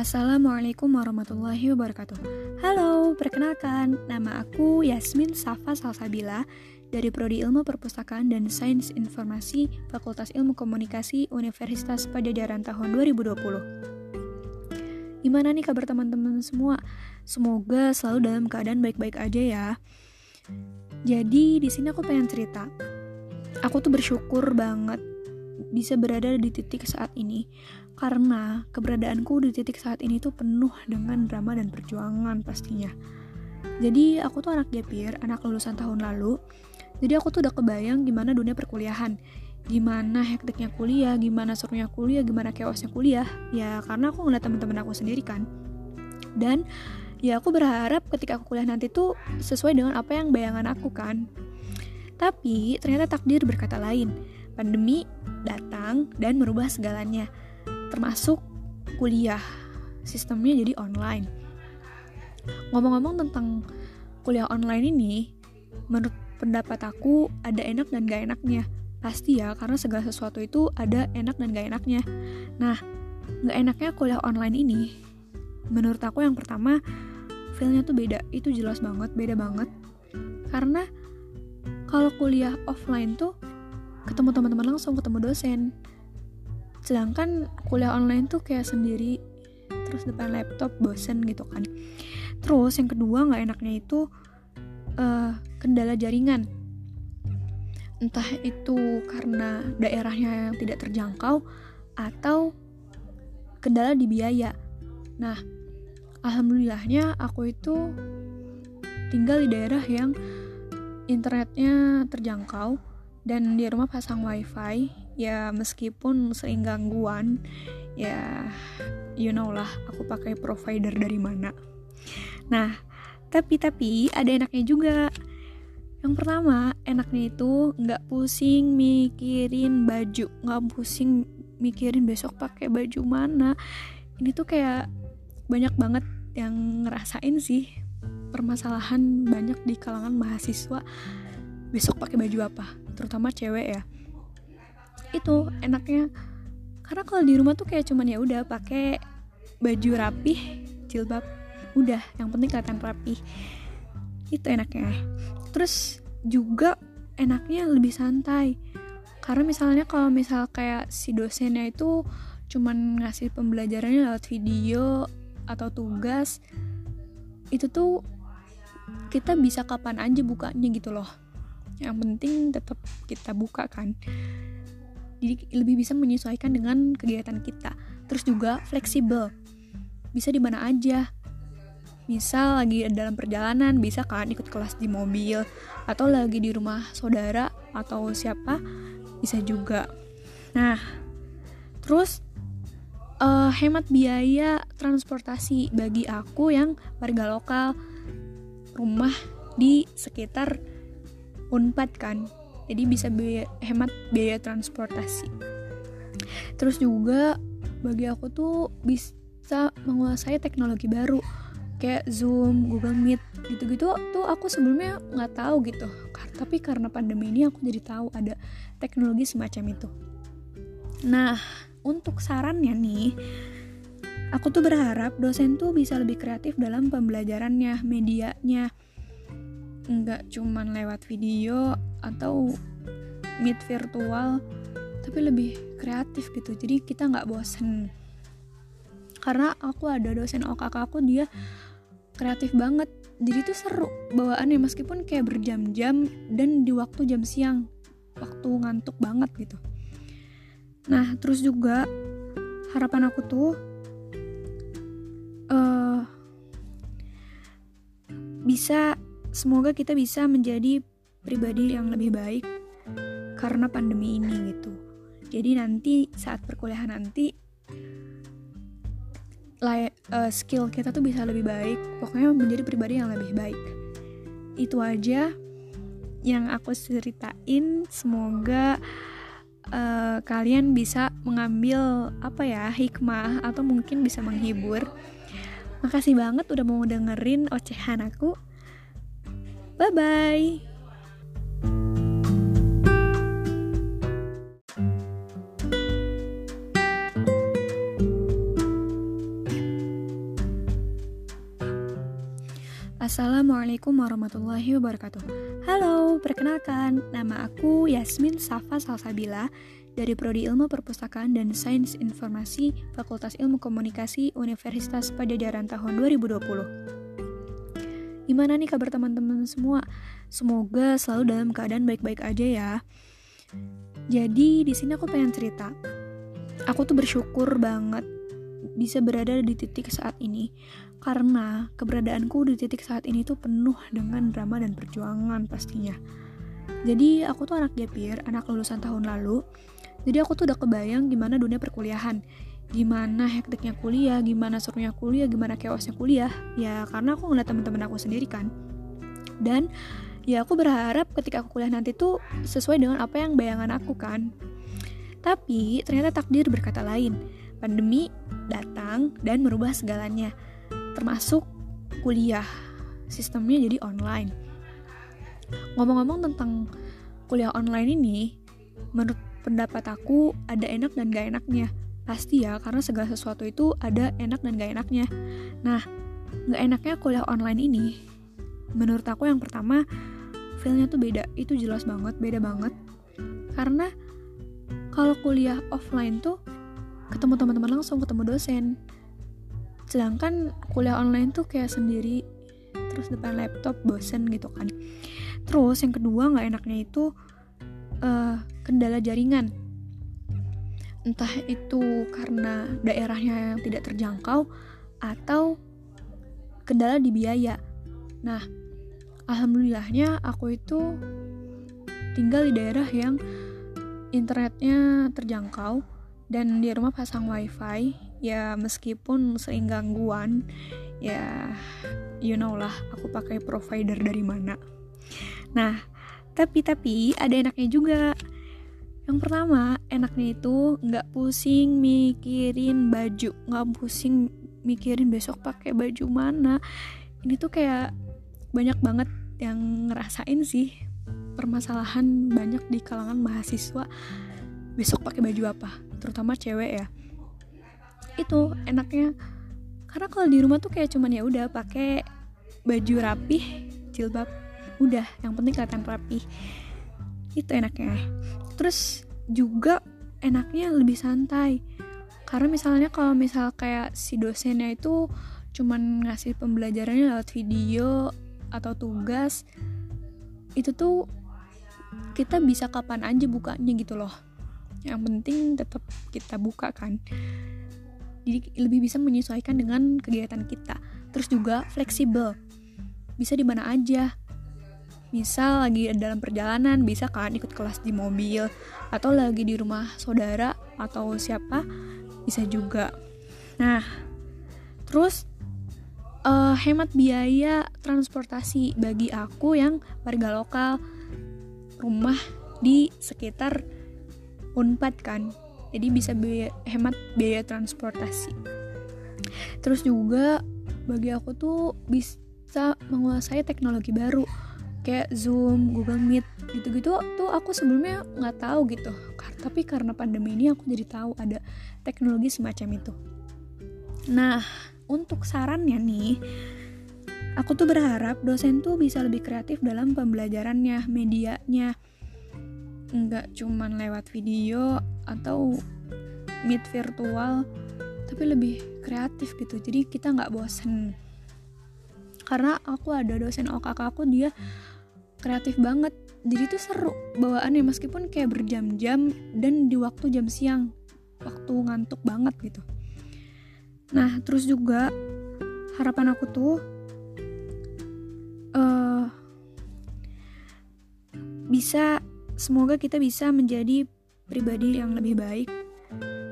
Assalamualaikum warahmatullahi wabarakatuh. Halo, perkenalkan Nama aku Yasmin Safa Salsabila Dari Prodi Ilmu Perpustakaan dan Sains Informasi Fakultas Ilmu Komunikasi Universitas Pajajaran tahun 2020 Gimana nih kabar teman-teman semua? Semoga selalu dalam keadaan baik-baik aja ya. Jadi di sini aku pengen cerita. Aku tuh bersyukur banget bisa berada di titik saat ini karena keberadaanku di titik saat ini tuh penuh dengan drama dan perjuangan pastinya. Jadi aku tuh anak gapir, anak lulusan tahun lalu. Jadi aku tuh udah kebayang gimana dunia perkuliahan, gimana hektiknya kuliah, gimana serunya kuliah, gimana chaosnya kuliah. Ya karena aku ngeliat teman-teman aku sendiri kan. Dan ya aku berharap ketika aku kuliah nanti tuh sesuai dengan apa yang bayangan aku kan. Tapi ternyata takdir berkata lain. Pandemi datang dan merubah segalanya termasuk kuliah sistemnya jadi online. Ngomong-ngomong tentang kuliah online ini menurut pendapat aku ada enak dan gak enaknya. Pasti ya karena segala sesuatu itu ada enak dan gak enaknya. Nah gak enaknya kuliah online ini menurut aku yang pertama feelnya tuh beda. Itu jelas banget beda banget. Karena kalau kuliah offline tuh ketemu teman-teman langsung ketemu dosen sedangkan kuliah online tuh kayak sendiri terus depan laptop bosen gitu kan. Terus yang kedua nggak enaknya itu uh, kendala jaringan. Entah itu karena daerahnya yang tidak terjangkau atau kendala di biaya. Nah alhamdulillahnya aku itu tinggal di daerah yang internetnya terjangkau dan di rumah pasang wifi ya meskipun sering gangguan ya you know lah aku pakai provider dari mana. Nah tapi tapi ada enaknya juga. Yang pertama enaknya itu nggak pusing mikirin baju. Nggak pusing mikirin besok pakai baju mana. Ini tuh kayak banyak banget yang ngerasain sih. Permasalahan banyak di kalangan mahasiswa. Besok pakai baju apa? Terutama cewek ya itu enaknya. Karena kalau di rumah tuh kayak cuman ya udah pakai baju rapih jilbab udah. Yang penting kelihatan rapih. Itu enaknya. Terus juga enaknya lebih santai. Karena misalnya kalau misal kayak si dosennya itu cuman ngasih pembelajarannya lewat video atau tugas itu tuh kita bisa kapan aja bukanya gitu loh. Yang penting tetap kita buka kan jadi lebih bisa menyesuaikan dengan kegiatan kita. Terus juga fleksibel. Bisa di mana aja. Misal lagi dalam perjalanan bisa kan ikut kelas di mobil atau lagi di rumah saudara atau siapa bisa juga. Nah terus uh, hemat biaya transportasi bagi aku yang warga lokal. Rumah di sekitar Unpad kan jadi bisa biaya, hemat biaya transportasi. Terus juga bagi aku tuh bisa menguasai teknologi baru. Kayak Zoom, Google Meet gitu-gitu tuh aku sebelumnya nggak tahu gitu. Tapi karena pandemi ini aku jadi tahu ada teknologi semacam itu. Nah untuk sarannya nih aku tuh berharap dosen tuh bisa lebih kreatif dalam pembelajarannya medianya. Nggak cuman lewat video atau meet virtual tapi lebih kreatif gitu. Jadi kita nggak bosen. Karena aku ada dosen OKK aku dia kreatif banget. Jadi tuh seru bawaannya meskipun kayak berjam-jam dan di waktu jam siang. Waktu ngantuk banget gitu. Nah terus juga harapan aku tuh uh, bisa semoga kita bisa menjadi pribadi yang lebih baik karena pandemi ini gitu. Jadi nanti saat perkuliahan nanti uh, skill kita tuh bisa lebih baik. Pokoknya menjadi pribadi yang lebih baik. Itu aja yang aku ceritain. Semoga uh, kalian bisa mengambil apa ya hikmah atau mungkin bisa menghibur. Makasih banget udah mau dengerin ocehan aku. Bye bye. Assalamualaikum warahmatullahi wabarakatuh. Halo, perkenalkan Nama aku Yasmin Safa Salsabila Dari Prodi Ilmu Perpustakaan dan Sains Informasi Fakultas Ilmu Komunikasi Universitas Pajajaran tahun 2020 Gimana nih kabar teman-teman semua? Semoga selalu dalam keadaan baik-baik aja ya. Jadi di sini aku pengen cerita. Aku tuh bersyukur banget bisa berada di titik saat ini karena keberadaanku di titik saat ini tuh penuh dengan drama dan perjuangan pastinya. Jadi aku tuh anak gapir, anak lulusan tahun lalu. Jadi aku tuh udah kebayang gimana dunia perkuliahan. Gimana hektiknya kuliah, gimana serunya kuliah, gimana chaosnya kuliah. Ya karena aku ngeliat teman-teman aku sendiri kan. Dan ya aku berharap ketika aku kuliah nanti tuh sesuai dengan apa yang bayangan aku kan. Tapi ternyata takdir berkata lain. Pandemi datang dan merubah segalanya termasuk kuliah sistemnya jadi online. Ngomong-ngomong tentang kuliah online ini menurut pendapat aku ada enak dan gak enaknya. Pasti ya karena segala sesuatu itu ada enak dan gak enaknya. Nah gak enaknya kuliah online ini menurut aku yang pertama feelnya tuh beda. Itu jelas banget beda banget. Karena kalau kuliah offline tuh ketemu teman-teman langsung ketemu dosen sedangkan kuliah online tuh kayak sendiri terus depan laptop bosen gitu kan. Terus yang kedua nggak enaknya itu uh, kendala jaringan. Entah itu karena daerahnya yang tidak terjangkau atau kendala di biaya. Nah alhamdulillahnya aku itu tinggal di daerah yang internetnya terjangkau dan di rumah pasang wifi ya meskipun sering gangguan ya you know lah aku pakai provider dari mana. Nah tapi tapi ada enaknya juga. Yang pertama enaknya itu nggak pusing mikirin baju. Nggak pusing mikirin besok pakai baju mana. Ini tuh kayak banyak banget yang ngerasain sih permasalahan banyak di kalangan mahasiswa besok pakai baju apa terutama cewek ya itu enaknya. Karena kalau di rumah tuh kayak cuman ya udah pakai baju rapih jilbab udah. Yang penting kelihatan rapih. Itu enaknya. Terus juga enaknya lebih santai. Karena misalnya kalau misal kayak si dosennya itu cuman ngasih pembelajarannya lewat video atau tugas itu tuh kita bisa kapan aja bukanya gitu loh. Yang penting tetap kita buka kan jadi lebih bisa menyesuaikan dengan kegiatan kita. Terus juga fleksibel. Bisa di mana aja. Misal lagi dalam perjalanan bisa kan ikut kelas di mobil atau lagi di rumah saudara atau siapa bisa juga. Nah terus uh, hemat biaya transportasi bagi aku yang warga lokal. Rumah di sekitar Unpad kan jadi bisa biaya, hemat biaya transportasi. Terus juga bagi aku tuh bisa menguasai teknologi baru. Kayak Zoom, Google Meet gitu-gitu tuh aku sebelumnya nggak tahu gitu. Tapi karena pandemi ini aku jadi tahu ada teknologi semacam itu. Nah untuk sarannya nih aku tuh berharap dosen tuh bisa lebih kreatif dalam pembelajarannya medianya. Nggak cuman lewat video atau meet virtual tapi lebih kreatif gitu. Jadi kita nggak bosen. Karena aku ada dosen OKK aku dia kreatif banget. Jadi tuh seru bawaannya meskipun kayak berjam-jam dan di waktu jam siang. Waktu ngantuk banget gitu. Nah terus juga harapan aku tuh uh, bisa semoga kita bisa menjadi pribadi yang lebih baik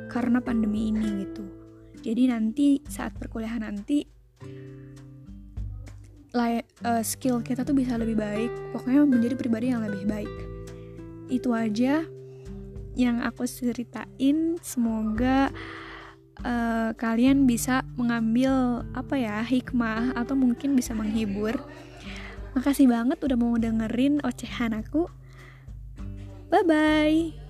karena pandemi ini gitu. Jadi nanti saat perkuliahan nanti uh, skill kita tuh bisa lebih baik. Pokoknya menjadi pribadi yang lebih baik. Itu aja yang aku ceritain. Semoga uh, kalian bisa mengambil apa ya hikmah atau mungkin bisa menghibur. Makasih banget udah mau dengerin ocehan aku. Bye bye.